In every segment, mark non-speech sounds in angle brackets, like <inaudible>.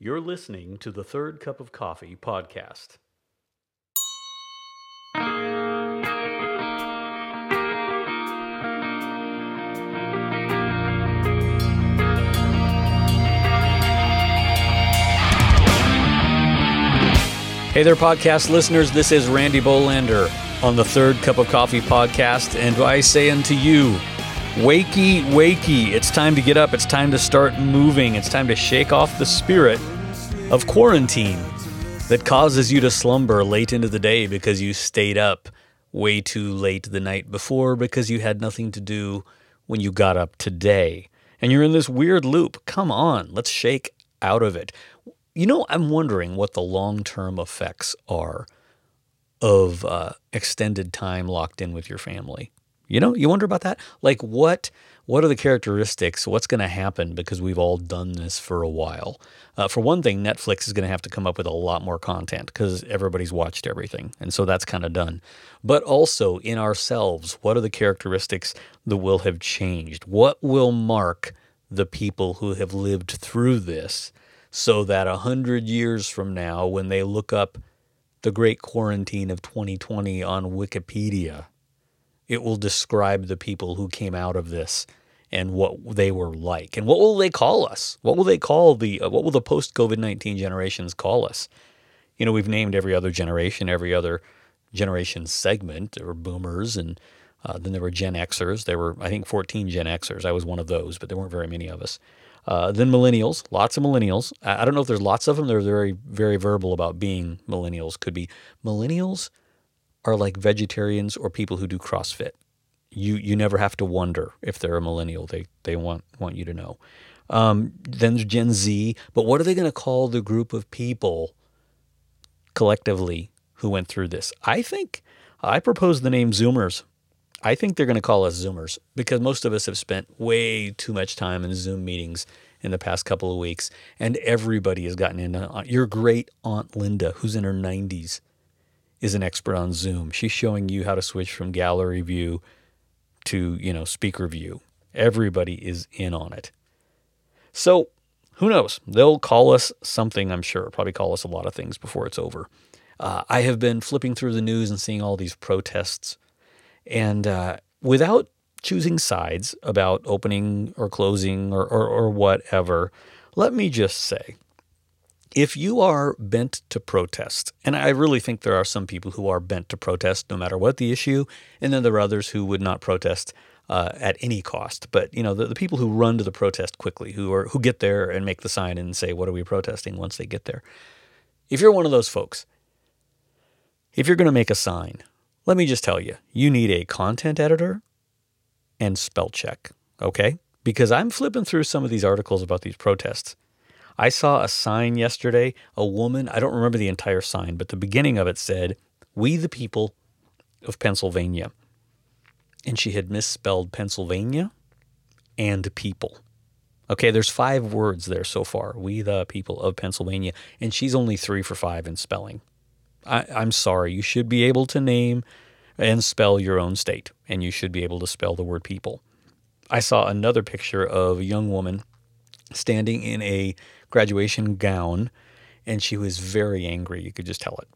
You're listening to the Third Cup of Coffee podcast. Hey there, podcast listeners. This is Randy Bohlender on the Third Cup of Coffee podcast, and I say unto you, Wakey, wakey. It's time to get up. It's time to start moving. It's time to shake off the spirit of quarantine that causes you to slumber late into the day because you stayed up way too late the night before because you had nothing to do when you got up today. And you're in this weird loop. Come on, let's shake out of it. You know, I'm wondering what the long term effects are of uh, extended time locked in with your family. You know, you wonder about that? Like what what are the characteristics? What's going to happen because we've all done this for a while? Uh, for one thing, Netflix is going to have to come up with a lot more content because everybody's watched everything. And so that's kind of done. But also in ourselves, what are the characteristics that will have changed? What will mark the people who have lived through this so that a hundred years from now, when they look up the great quarantine of 2020 on Wikipedia, it will describe the people who came out of this and what they were like. And what will they call us? What will they call the uh, what will the post COVID-19 generations call us? You know, we've named every other generation, every other generation segment. There were boomers and uh, then there were Gen Xers. There were, I think, 14 Gen Xers. I was one of those, but there weren't very many of us. Uh, then millennials, lots of millennials. I, I don't know if there's lots of them. They're very, very verbal about being millennials. Could be millennials are like vegetarians or people who do CrossFit. You you never have to wonder if they're a millennial. They they want want you to know. Um, then there's Gen Z. But what are they going to call the group of people collectively who went through this? I think I propose the name Zoomers. I think they're going to call us Zoomers because most of us have spent way too much time in Zoom meetings in the past couple of weeks, and everybody has gotten into your great Aunt Linda, who's in her 90s, is an expert on Zoom. She's showing you how to switch from gallery view to, you know, speaker view. Everybody is in on it. So, who knows? They'll call us something, I'm sure. Probably call us a lot of things before it's over. Uh, I have been flipping through the news and seeing all these protests. And uh, without choosing sides about opening or closing or, or, or whatever, let me just say if you are bent to protest, and I really think there are some people who are bent to protest no matter what the issue, and then there are others who would not protest uh, at any cost. But you know, the, the people who run to the protest quickly, who are who get there and make the sign and say, "What are we protesting?" Once they get there, if you're one of those folks, if you're going to make a sign, let me just tell you, you need a content editor and spell check, okay? Because I'm flipping through some of these articles about these protests I saw a sign yesterday, a woman, I don't remember the entire sign, but the beginning of it said, We the people of Pennsylvania. And she had misspelled Pennsylvania and people. Okay, there's five words there so far. We the people of Pennsylvania. And she's only three for five in spelling. I, I'm sorry. You should be able to name and spell your own state, and you should be able to spell the word people. I saw another picture of a young woman standing in a graduation gown, and she was very angry. You could just tell it.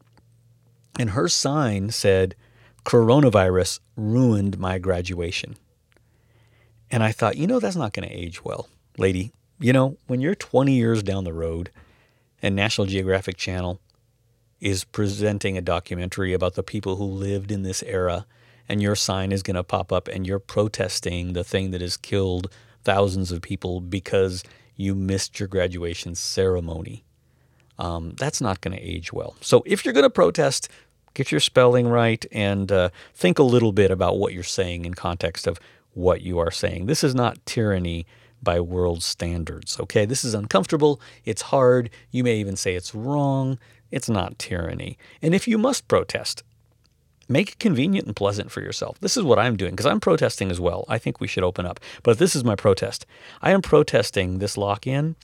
And her sign said, Coronavirus ruined my graduation. And I thought, you know, that's not going to age well, lady. You know, when you're 20 years down the road and National Geographic Channel is presenting a documentary about the people who lived in this era, and your sign is going to pop up and you're protesting the thing that has killed thousands of people because you missed your graduation ceremony. Um, that's not going to age well. So if you're going to protest, get your spelling right and uh, think a little bit about what you're saying in context of what you are saying. This is not tyranny by world standards, okay? This is uncomfortable. It's hard. You may even say it's wrong. It's not tyranny. And if you must protest, make it convenient and pleasant for yourself. This is what I'm doing because I'm protesting as well. I think we should open up. But this is my protest. I am protesting this lock in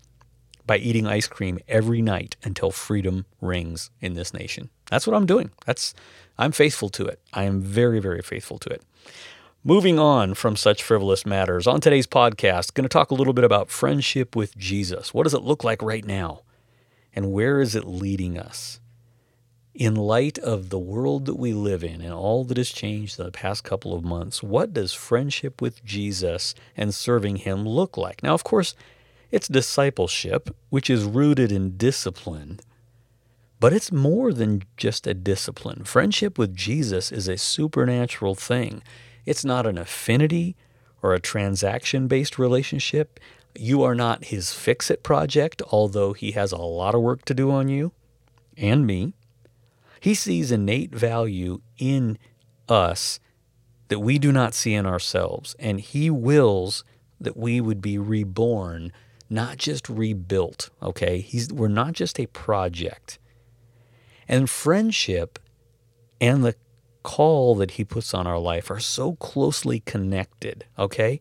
by eating ice cream every night until freedom rings in this nation. That's what I'm doing. That's I'm faithful to it. I am very very faithful to it. Moving on from such frivolous matters, on today's podcast, going to talk a little bit about friendship with Jesus. What does it look like right now? And where is it leading us? In light of the world that we live in and all that has changed in the past couple of months, what does friendship with Jesus and serving Him look like? Now, of course, it's discipleship, which is rooted in discipline, but it's more than just a discipline. Friendship with Jesus is a supernatural thing. It's not an affinity or a transaction based relationship. You are not his fix it project, although he has a lot of work to do on you and me. He sees innate value in us that we do not see in ourselves, and he wills that we would be reborn, not just rebuilt. Okay? He's, we're not just a project. And friendship and the call that he puts on our life are so closely connected, okay?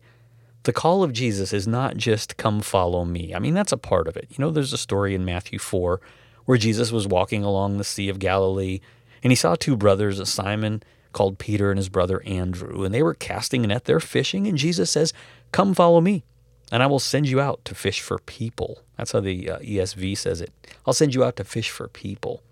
The call of Jesus is not just come follow me. I mean, that's a part of it. You know, there's a story in Matthew 4 where Jesus was walking along the Sea of Galilee and he saw two brothers, Simon called Peter and his brother Andrew, and they were casting a net there fishing. And Jesus says, Come follow me, and I will send you out to fish for people. That's how the uh, ESV says it. I'll send you out to fish for people.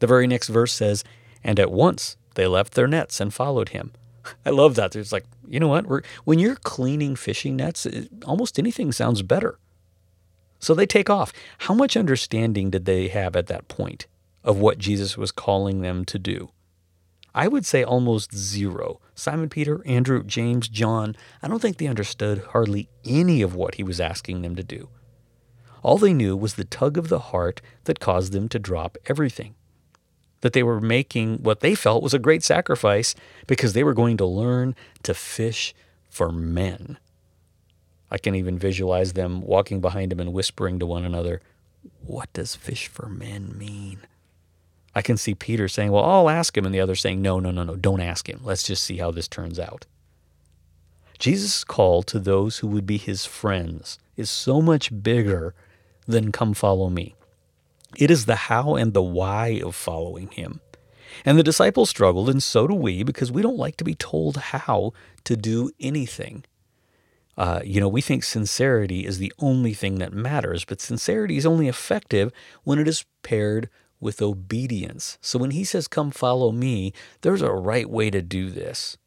The very next verse says, And at once they left their nets and followed him. <laughs> I love that. It's like, you know what? We're, when you're cleaning fishing nets, it, almost anything sounds better. So they take off. How much understanding did they have at that point of what Jesus was calling them to do? I would say almost zero. Simon Peter, Andrew, James, John, I don't think they understood hardly any of what he was asking them to do. All they knew was the tug of the heart that caused them to drop everything that they were making what they felt was a great sacrifice because they were going to learn to fish for men. I can even visualize them walking behind him and whispering to one another, What does fish for men mean? I can see Peter saying, Well, I'll ask him, and the other saying, No, no, no, no, don't ask him. Let's just see how this turns out. Jesus' call to those who would be his friends is so much bigger than come follow me. It is the how and the why of following him. And the disciples struggled, and so do we, because we don't like to be told how to do anything. Uh, you know, we think sincerity is the only thing that matters, but sincerity is only effective when it is paired with obedience. So when he says, Come follow me, there's a right way to do this.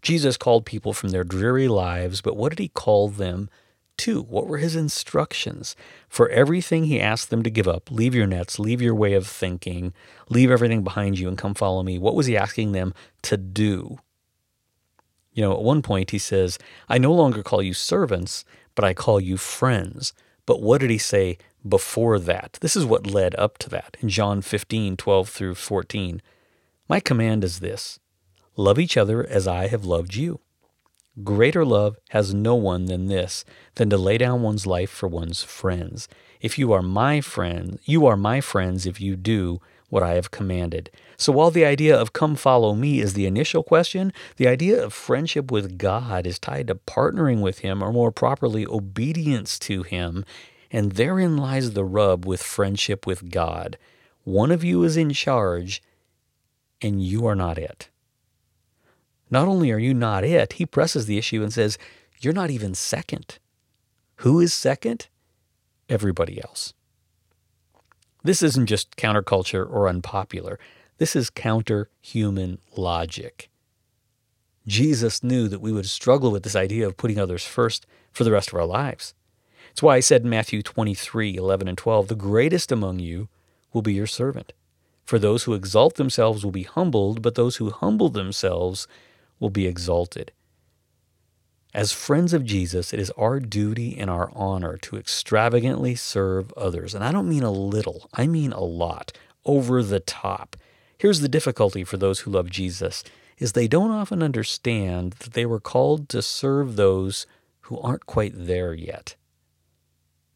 Jesus called people from their dreary lives, but what did he call them to? what were his instructions? For everything he asked them to give up, leave your nets, leave your way of thinking, leave everything behind you and come follow me. What was he asking them to do? You know, at one point he says, I no longer call you servants, but I call you friends. But what did he say before that? This is what led up to that in John 15, 12 through 14. My command is this love each other as I have loved you. Greater love has no one than this, than to lay down one's life for one's friends. If you are my friend, you are my friends if you do what I have commanded. So while the idea of come follow me is the initial question, the idea of friendship with God is tied to partnering with Him, or more properly, obedience to Him. And therein lies the rub with friendship with God. One of you is in charge, and you are not it. Not only are you not it, he presses the issue and says, You're not even second. Who is second? Everybody else. This isn't just counterculture or unpopular. This is counter human logic. Jesus knew that we would struggle with this idea of putting others first for the rest of our lives. It's why I said in Matthew 23 11 and 12, The greatest among you will be your servant. For those who exalt themselves will be humbled, but those who humble themselves will be exalted. As friends of Jesus, it is our duty and our honor to extravagantly serve others. And I don't mean a little, I mean a lot, over the top. Here's the difficulty for those who love Jesus is they don't often understand that they were called to serve those who aren't quite there yet.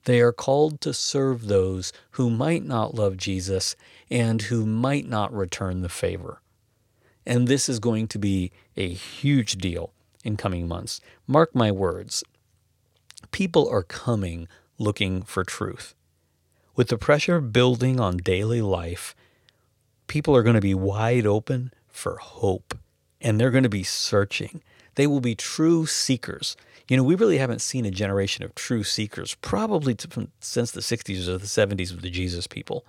They are called to serve those who might not love Jesus and who might not return the favor. And this is going to be a huge deal in coming months. Mark my words. People are coming looking for truth. With the pressure building on daily life, people are going to be wide open for hope and they're going to be searching. They will be true seekers. You know, we really haven't seen a generation of true seekers probably since the 60s or the 70s with the Jesus people.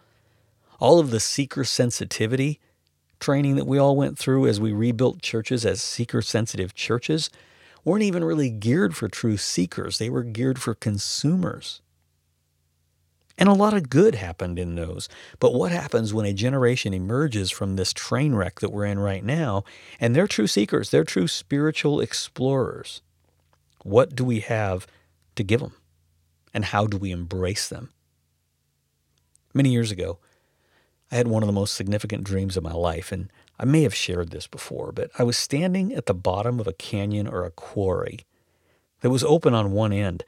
All of the seeker sensitivity training that we all went through as we rebuilt churches as seeker sensitive churches weren't even really geared for true seekers, they were geared for consumers. And a lot of good happened in those. But what happens when a generation emerges from this train wreck that we're in right now and they're true seekers, they're true spiritual explorers? What do we have to give them? And how do we embrace them? Many years ago, I had one of the most significant dreams of my life, and I may have shared this before, but I was standing at the bottom of a canyon or a quarry that was open on one end,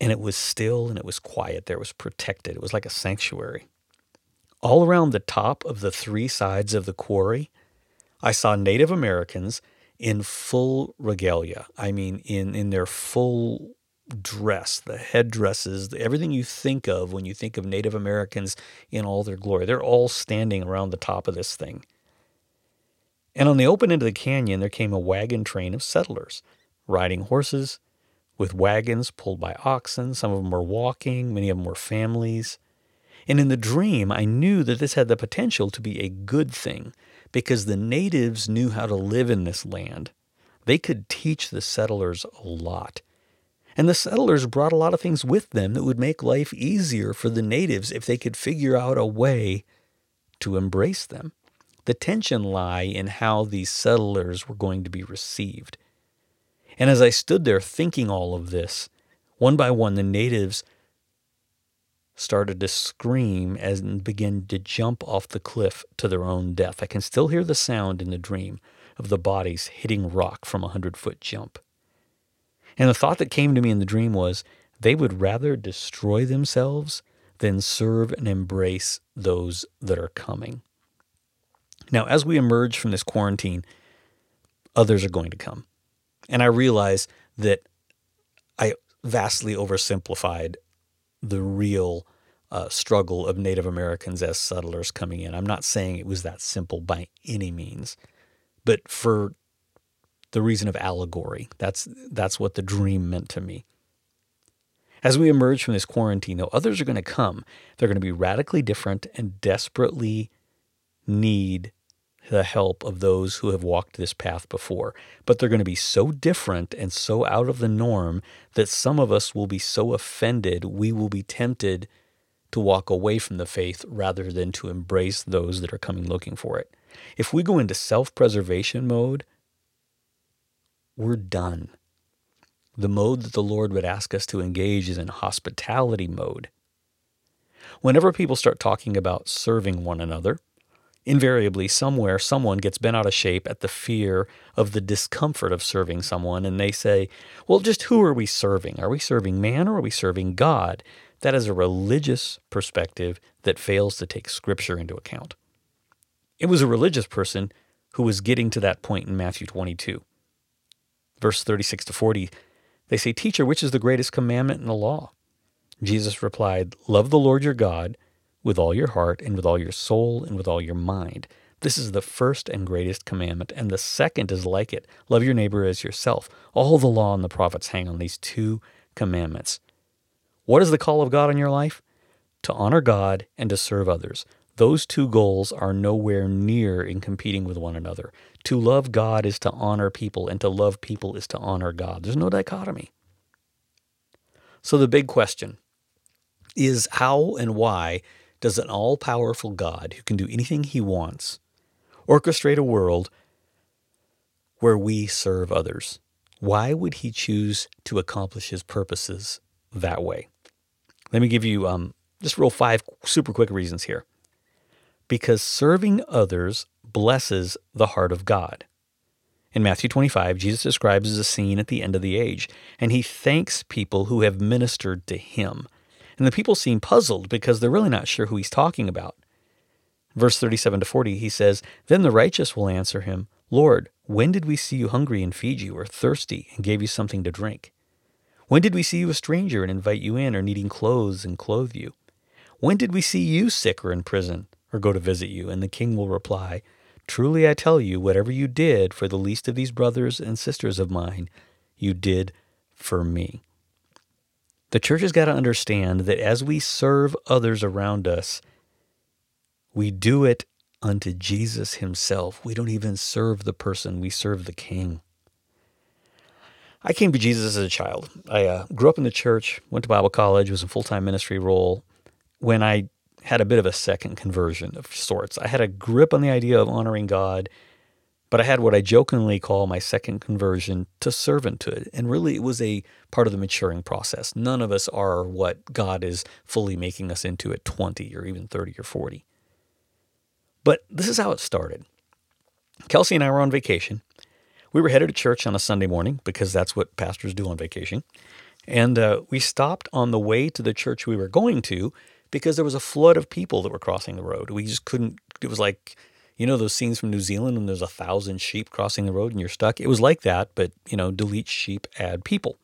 and it was still and it was quiet there. It was protected. It was like a sanctuary. All around the top of the three sides of the quarry, I saw Native Americans in full regalia. I mean, in, in their full dress, the headdresses, everything you think of when you think of Native Americans in all their glory. They're all standing around the top of this thing. And on the open end of the canyon, there came a wagon train of settlers riding horses with wagons pulled by oxen. Some of them were walking, many of them were families. And in the dream, I knew that this had the potential to be a good thing because the natives knew how to live in this land. They could teach the settlers a lot. And the settlers brought a lot of things with them that would make life easier for the natives if they could figure out a way to embrace them. The tension lie in how these settlers were going to be received. And as I stood there thinking all of this, one by one the natives started to scream and begin to jump off the cliff to their own death. I can still hear the sound in the dream of the bodies hitting rock from a hundred foot jump. And the thought that came to me in the dream was they would rather destroy themselves than serve and embrace those that are coming. Now, as we emerge from this quarantine, others are going to come. And I realize that I vastly oversimplified the real uh, struggle of Native Americans as settlers coming in. I'm not saying it was that simple by any means, but for the reason of allegory. That's that's what the dream meant to me. As we emerge from this quarantine, though, others are going to come. They're going to be radically different and desperately need the help of those who have walked this path before. But they're going to be so different and so out of the norm that some of us will be so offended, we will be tempted to walk away from the faith rather than to embrace those that are coming looking for it. If we go into self preservation mode, we're done. The mode that the Lord would ask us to engage is in hospitality mode. Whenever people start talking about serving one another, invariably somewhere someone gets bent out of shape at the fear of the discomfort of serving someone and they say, well, just who are we serving? Are we serving man or are we serving God? That is a religious perspective that fails to take scripture into account. It was a religious person who was getting to that point in Matthew 22 verse 36 to 40, they say, Teacher, which is the greatest commandment in the law? Jesus replied, Love the Lord your God with all your heart and with all your soul and with all your mind. This is the first and greatest commandment, and the second is like it love your neighbor as yourself. All the law and the prophets hang on these two commandments. What is the call of God in your life? To honor God and to serve others. Those two goals are nowhere near in competing with one another. To love God is to honor people, and to love people is to honor God. There's no dichotomy. So the big question is how and why does an all powerful God who can do anything he wants orchestrate a world where we serve others? Why would he choose to accomplish his purposes that way? Let me give you um, just real five super quick reasons here because serving others blesses the heart of God. In Matthew 25, Jesus describes a scene at the end of the age, and he thanks people who have ministered to him. And the people seem puzzled because they're really not sure who he's talking about. Verse 37 to 40, he says, Then the righteous will answer him, Lord, when did we see you hungry and feed you, or thirsty and gave you something to drink? When did we see you a stranger and invite you in, or needing clothes and clothe you? When did we see you sick or in prison or go to visit you? And the king will reply, Truly I tell you, whatever you did for the least of these brothers and sisters of mine, you did for me. The church has got to understand that as we serve others around us, we do it unto Jesus Himself. We don't even serve the person, we serve the King. I came to Jesus as a child. I uh, grew up in the church, went to Bible college, was in full time ministry role. When I had a bit of a second conversion of sorts, I had a grip on the idea of honoring God, but I had what I jokingly call my second conversion to servanthood. And really, it was a part of the maturing process. None of us are what God is fully making us into at 20 or even 30 or 40. But this is how it started. Kelsey and I were on vacation. We were headed to church on a Sunday morning because that's what pastors do on vacation. And uh, we stopped on the way to the church we were going to because there was a flood of people that were crossing the road. We just couldn't, it was like, you know, those scenes from New Zealand when there's a thousand sheep crossing the road and you're stuck? It was like that, but, you know, delete sheep, add people.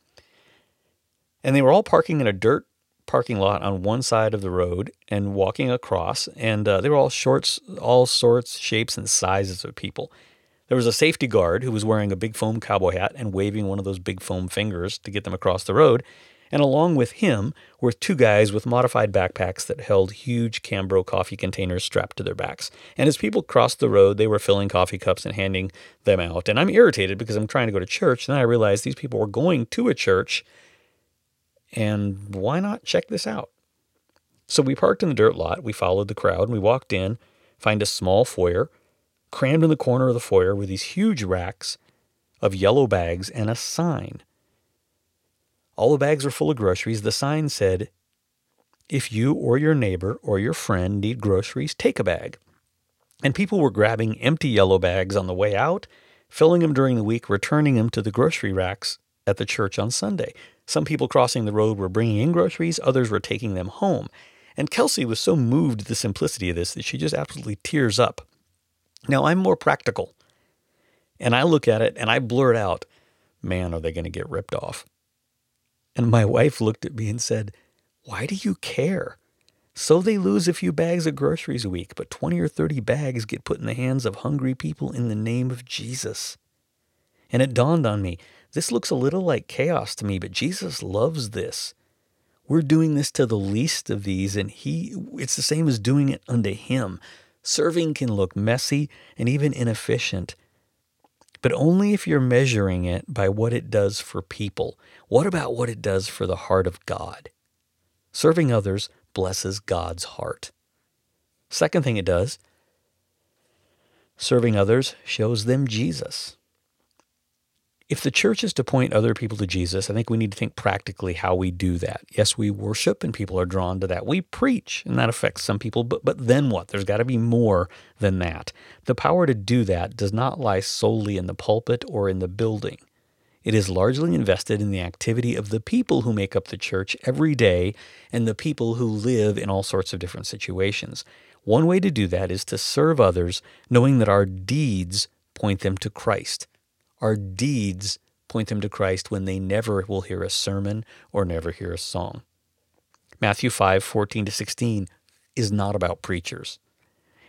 And they were all parking in a dirt parking lot on one side of the road and walking across, and uh, they were all shorts, all sorts, shapes, and sizes of people. There was a safety guard who was wearing a big foam cowboy hat and waving one of those big foam fingers to get them across the road. And along with him were two guys with modified backpacks that held huge Cambro coffee containers strapped to their backs. And as people crossed the road, they were filling coffee cups and handing them out. And I'm irritated because I'm trying to go to church. And I realized these people were going to a church and why not check this out? So we parked in the dirt lot, we followed the crowd, and we walked in, find a small foyer. Crammed in the corner of the foyer were these huge racks of yellow bags and a sign. All the bags were full of groceries. The sign said, If you or your neighbor or your friend need groceries, take a bag. And people were grabbing empty yellow bags on the way out, filling them during the week, returning them to the grocery racks at the church on Sunday. Some people crossing the road were bringing in groceries, others were taking them home. And Kelsey was so moved at the simplicity of this that she just absolutely tears up. Now, I'm more practical. And I look at it and I blurt out, man, are they going to get ripped off? And my wife looked at me and said, Why do you care? So they lose a few bags of groceries a week, but 20 or 30 bags get put in the hands of hungry people in the name of Jesus. And it dawned on me this looks a little like chaos to me, but Jesus loves this. We're doing this to the least of these, and he it's the same as doing it unto him. Serving can look messy and even inefficient, but only if you're measuring it by what it does for people. What about what it does for the heart of God? Serving others blesses God's heart. Second thing it does, serving others shows them Jesus. If the church is to point other people to Jesus, I think we need to think practically how we do that. Yes, we worship and people are drawn to that. We preach and that affects some people, but, but then what? There's got to be more than that. The power to do that does not lie solely in the pulpit or in the building. It is largely invested in the activity of the people who make up the church every day and the people who live in all sorts of different situations. One way to do that is to serve others, knowing that our deeds point them to Christ. Our deeds point them to Christ when they never will hear a sermon or never hear a song. Matthew 5 14 to 16 is not about preachers.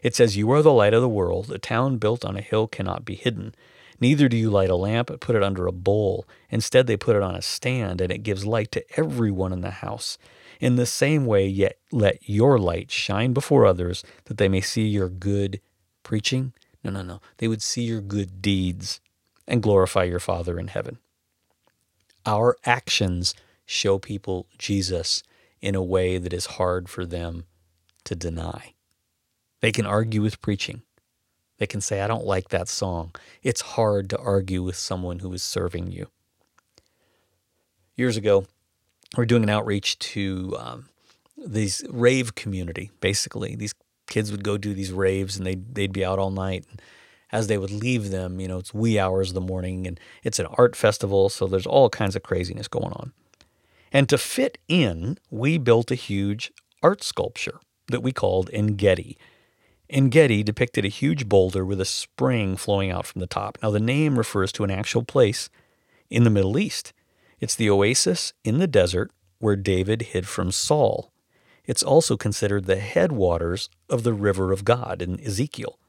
It says, You are the light of the world. A town built on a hill cannot be hidden. Neither do you light a lamp but put it under a bowl. Instead, they put it on a stand, and it gives light to everyone in the house. In the same way, yet let your light shine before others, that they may see your good preaching. No, no, no. They would see your good deeds and glorify your Father in heaven. Our actions show people Jesus in a way that is hard for them to deny. They can argue with preaching. They can say, I don't like that song. It's hard to argue with someone who is serving you. Years ago, we are doing an outreach to um, these rave community, basically. These kids would go do these raves and they'd, they'd be out all night. And as they would leave them, you know, it's wee hours of the morning and it's an art festival, so there's all kinds of craziness going on. And to fit in, we built a huge art sculpture that we called Engedi. Engedi depicted a huge boulder with a spring flowing out from the top. Now, the name refers to an actual place in the Middle East. It's the oasis in the desert where David hid from Saul. It's also considered the headwaters of the river of God in Ezekiel.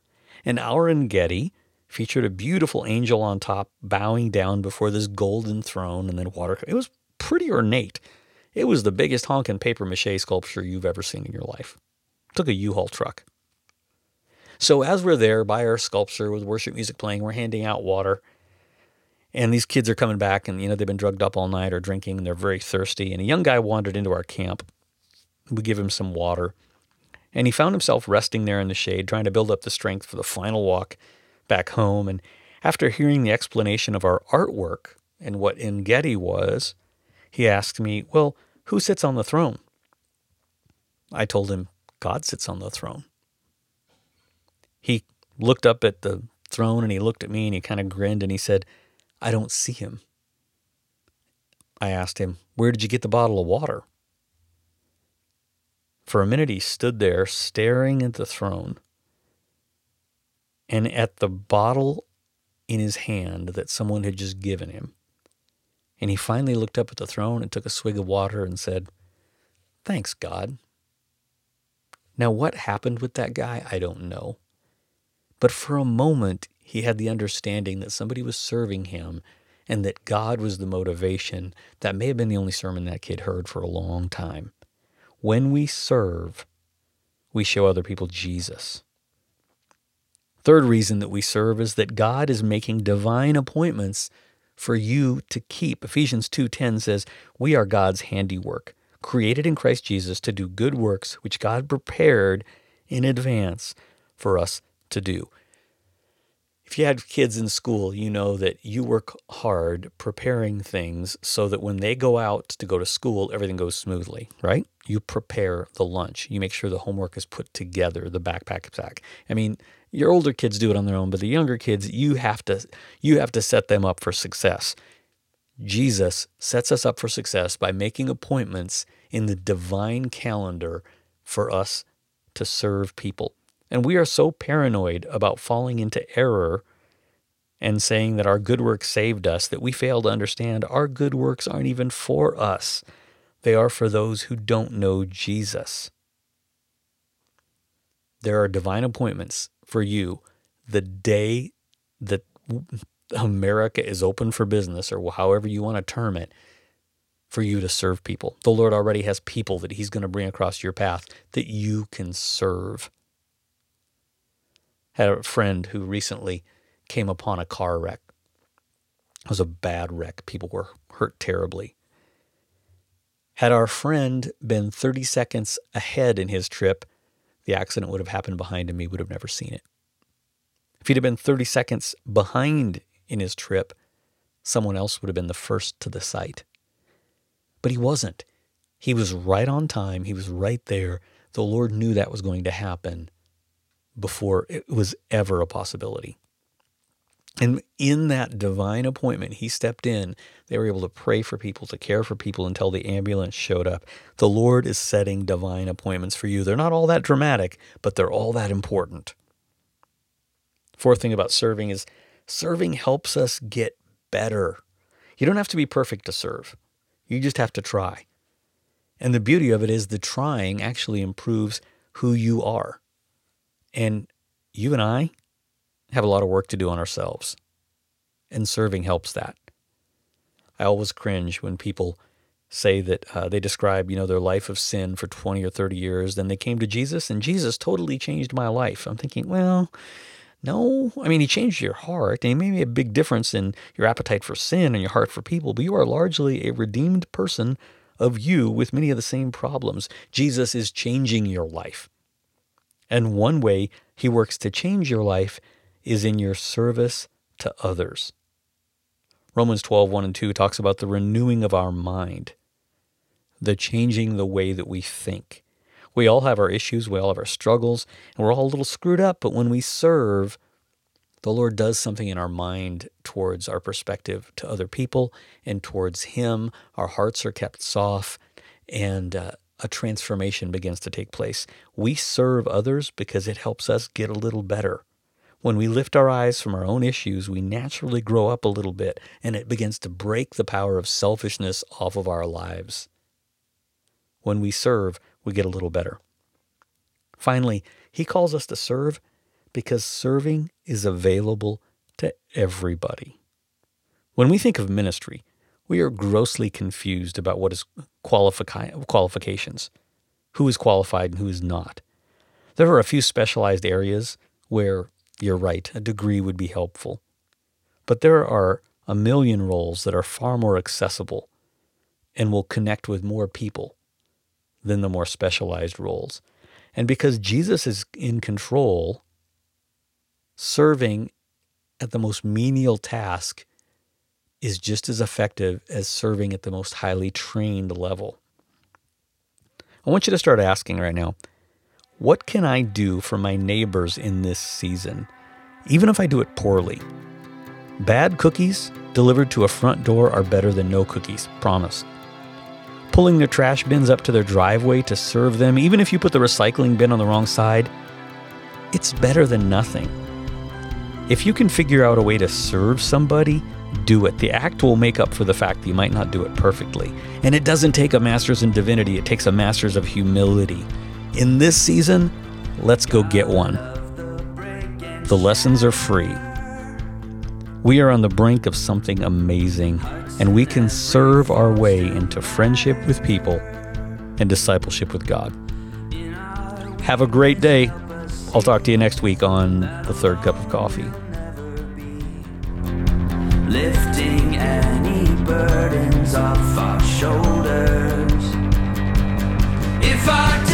And our Engedi featured a beautiful angel on top bowing down before this golden throne and then water. It was pretty ornate. It was the biggest honkin' paper mache sculpture you've ever seen in your life. It took a U-Haul truck. So as we're there by our sculpture with worship music playing, we're handing out water. And these kids are coming back and, you know, they've been drugged up all night or drinking and they're very thirsty. And a young guy wandered into our camp. We give him some water. And he found himself resting there in the shade, trying to build up the strength for the final walk back home. And after hearing the explanation of our artwork and what Engedi was, he asked me, Well, who sits on the throne? I told him, God sits on the throne he looked up at the throne and he looked at me and he kind of grinned and he said, I don't see him. I asked him, Where did you get the bottle of water? For a minute, he stood there staring at the throne and at the bottle in his hand that someone had just given him. And he finally looked up at the throne and took a swig of water and said, Thanks, God. Now, what happened with that guy, I don't know. But for a moment, he had the understanding that somebody was serving him and that God was the motivation. That may have been the only sermon that kid heard for a long time. When we serve, we show other people Jesus. Third reason that we serve is that God is making divine appointments for you to keep. Ephesians 2:10 says, "We are God's handiwork, created in Christ Jesus to do good works which God prepared in advance for us to do. If you had kids in school, you know that you work hard preparing things so that when they go out to go to school, everything goes smoothly, right? You prepare the lunch. You make sure the homework is put together, the backpack pack. I mean, your older kids do it on their own, but the younger kids, you have to you have to set them up for success. Jesus sets us up for success by making appointments in the divine calendar for us to serve people. And we are so paranoid about falling into error and saying that our good works saved us that we fail to understand our good works aren't even for us. They are for those who don't know Jesus. There are divine appointments for you the day that America is open for business, or however you want to term it, for you to serve people. The Lord already has people that He's going to bring across your path that you can serve had a friend who recently came upon a car wreck. It was a bad wreck. People were hurt terribly. Had our friend been 30 seconds ahead in his trip, the accident would have happened behind him. He would have never seen it. If he'd have been 30 seconds behind in his trip, someone else would have been the first to the site. But he wasn't. He was right on time. He was right there. The Lord knew that was going to happen before it was ever a possibility. And in that divine appointment, he stepped in. They were able to pray for people, to care for people until the ambulance showed up. The Lord is setting divine appointments for you. They're not all that dramatic, but they're all that important. Fourth thing about serving is serving helps us get better. You don't have to be perfect to serve, you just have to try. And the beauty of it is the trying actually improves who you are. And you and I have a lot of work to do on ourselves. And serving helps that. I always cringe when people say that uh, they describe, you know, their life of sin for 20 or 30 years, then they came to Jesus and Jesus totally changed my life. I'm thinking, well, no. I mean, he changed your heart and he made a big difference in your appetite for sin and your heart for people, but you are largely a redeemed person of you with many of the same problems. Jesus is changing your life. And one way he works to change your life is in your service to others. Romans 12, 1 and 2 talks about the renewing of our mind, the changing the way that we think. We all have our issues, we all have our struggles, and we're all a little screwed up, but when we serve, the Lord does something in our mind towards our perspective to other people and towards Him. Our hearts are kept soft, and uh, a transformation begins to take place. We serve others because it helps us get a little better. When we lift our eyes from our own issues, we naturally grow up a little bit and it begins to break the power of selfishness off of our lives. When we serve, we get a little better. Finally, he calls us to serve because serving is available to everybody. When we think of ministry, we are grossly confused about what is qualifi- qualifications, who is qualified and who is not. There are a few specialized areas where you're right, a degree would be helpful. But there are a million roles that are far more accessible and will connect with more people than the more specialized roles. And because Jesus is in control, serving at the most menial task is just as effective as serving at the most highly trained level. I want you to start asking right now what can I do for my neighbors in this season, even if I do it poorly? Bad cookies delivered to a front door are better than no cookies, promise. Pulling their trash bins up to their driveway to serve them, even if you put the recycling bin on the wrong side, it's better than nothing. If you can figure out a way to serve somebody, do it. The act will make up for the fact that you might not do it perfectly. And it doesn't take a master's in divinity, it takes a master's of humility. In this season, let's go get one. The lessons are free. We are on the brink of something amazing, and we can serve our way into friendship with people and discipleship with God. Have a great day. I'll talk to you next week on the third cup of coffee. Lifting any burdens off our shoulders. If I